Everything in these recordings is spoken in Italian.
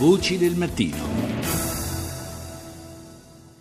Voci del mattino.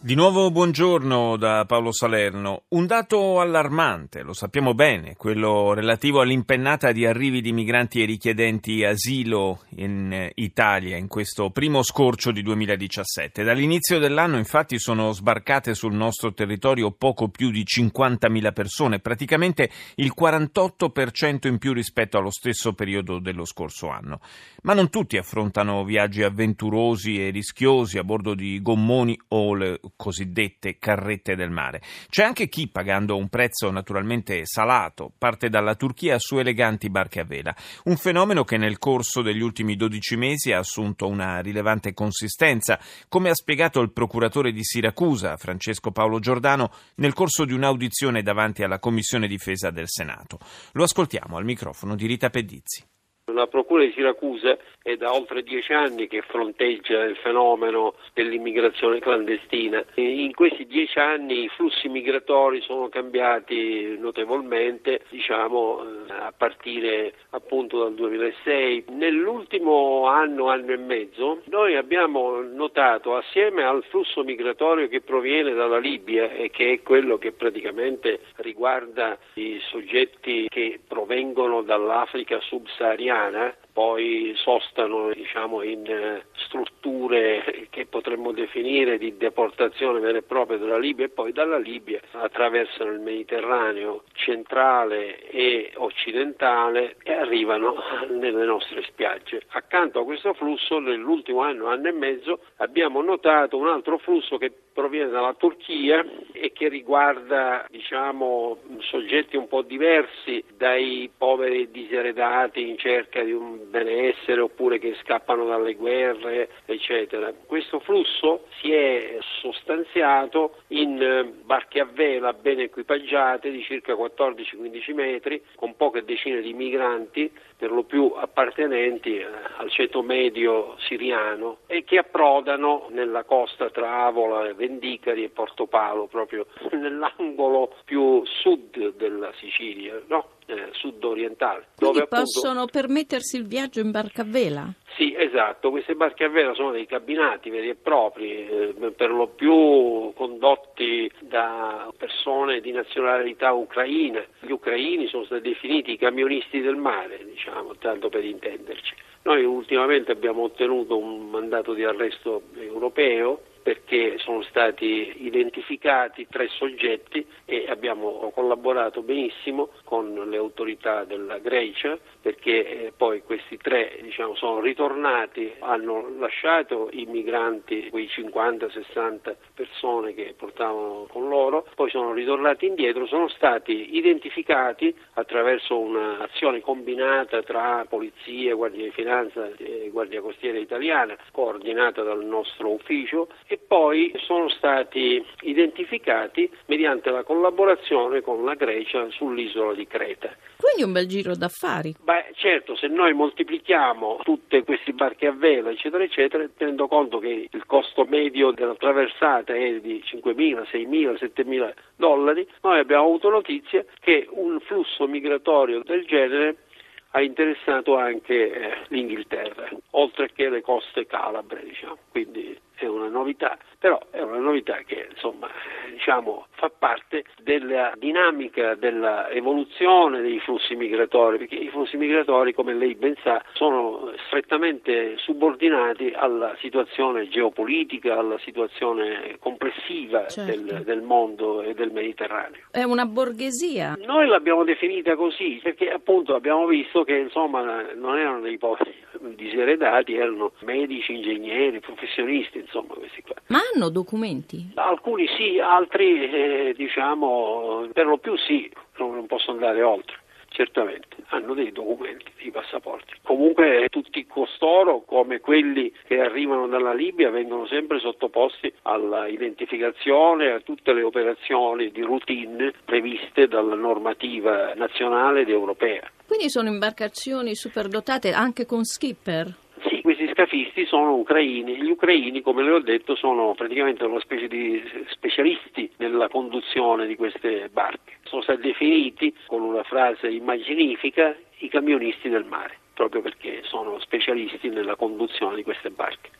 Di nuovo buongiorno da Paolo Salerno. Un dato allarmante, lo sappiamo bene, quello relativo all'impennata di arrivi di migranti e richiedenti asilo in Italia in questo primo scorcio di 2017. Dall'inizio dell'anno infatti sono sbarcate sul nostro territorio poco più di 50.000 persone, praticamente il 48% in più rispetto allo stesso periodo dello scorso anno. Ma non tutti affrontano viaggi avventurosi e rischiosi a bordo di gommoni o le cosiddette carrette del mare. C'è anche chi, pagando un prezzo naturalmente salato, parte dalla Turchia su eleganti barche a vela. Un fenomeno che nel corso degli ultimi 12 mesi ha assunto una rilevante consistenza, come ha spiegato il procuratore di Siracusa, Francesco Paolo Giordano, nel corso di un'audizione davanti alla Commissione Difesa del Senato. Lo ascoltiamo al microfono di Rita Pedizzi. La Procura di Siracusa è da oltre dieci anni che fronteggia il fenomeno dell'immigrazione clandestina. In questi dieci anni i flussi migratori sono cambiati notevolmente, diciamo eh, a partire appunto dal 2006. Nell'ultimo anno, anno e mezzo, noi abbiamo notato assieme al flusso migratorio che proviene dalla Libia e che è quello che praticamente riguarda i soggetti che provengono dall'Africa subsahariana, umana poi sostano diciamo, in eh, strutture che potremmo definire di deportazione vera e propria dalla Libia e poi dalla Libia attraversano il Mediterraneo centrale e occidentale e arrivano nelle nostre spiagge. Accanto a questo flusso nell'ultimo anno, anno e mezzo abbiamo notato un altro flusso che proviene dalla Turchia e che riguarda diciamo, soggetti un po' diversi dai poveri diseredati in cerca di un benessere oppure che scappano dalle guerre, eccetera. Questo flusso si è sostanziato in eh, barche a vela ben equipaggiate di circa 14-15 metri con poche decine di migranti, per lo più appartenenti eh, al ceto medio siriano e che approdano nella costa tra Avola, Vendicari e Portopalo, proprio nell'angolo più sud della Sicilia. No? Eh, sud-orientale. Quindi appunto... possono permettersi il viaggio in barca a vela? Sì, esatto, queste barche a vela sono dei cabinati veri e propri, eh, per lo più condotti da persone di nazionalità ucraina. Gli ucraini sono stati definiti i camionisti del mare, diciamo, tanto per intenderci. Noi ultimamente abbiamo ottenuto un mandato di arresto europeo perché sono stati identificati tre soggetti e abbiamo collaborato benissimo con le autorità della Grecia perché eh, poi questi tre diciamo, sono ritornati, hanno lasciato i migranti, quei 50-60 persone che portavano con loro, poi sono ritornati indietro, sono stati identificati attraverso un'azione combinata tra polizia, guardia di finanza e guardia costiera italiana, coordinata dal nostro ufficio e poi sono stati identificati mediante la collaborazione con la Grecia sull'isola di Creta. Quindi un bel giro d'affari. Beh, certo, se noi moltiplichiamo tutte queste barche a vela, eccetera, eccetera, tenendo conto che il costo medio della traversata è di 5.000, 6.000, 7.000 dollari, noi abbiamo avuto notizia che un flusso migratorio del genere ha interessato anche eh, l'Inghilterra, oltre che le coste calabre, diciamo. Quindi novità, però è una novità che insomma, diciamo, fa parte della dinamica dell'evoluzione dei flussi migratori, perché i flussi migratori, come lei ben sa, sono strettamente subordinati alla situazione geopolitica, alla situazione complessiva certo. del, del mondo e del Mediterraneo. È una borghesia. Noi l'abbiamo definita così perché appunto abbiamo visto che insomma non erano dei poveri diseredati, erano medici, ingegneri, professionisti, insomma questi qua. Ma hanno documenti? Alcuni sì, altri eh, diciamo per lo più sì, non posso andare oltre certamente, hanno dei documenti, dei passaporti. Comunque tutti costoro, come quelli che arrivano dalla Libia, vengono sempre sottoposti alla identificazione, a tutte le operazioni di routine previste dalla normativa nazionale ed europea. Quindi sono imbarcazioni superdotate anche con skipper? Scafisti sono ucraini. Gli ucraini, come le ho detto, sono praticamente una specie di specialisti nella conduzione di queste barche. Sono stati definiti con una frase immaginifica i camionisti del mare proprio perché sono specialisti nella conduzione di queste barche.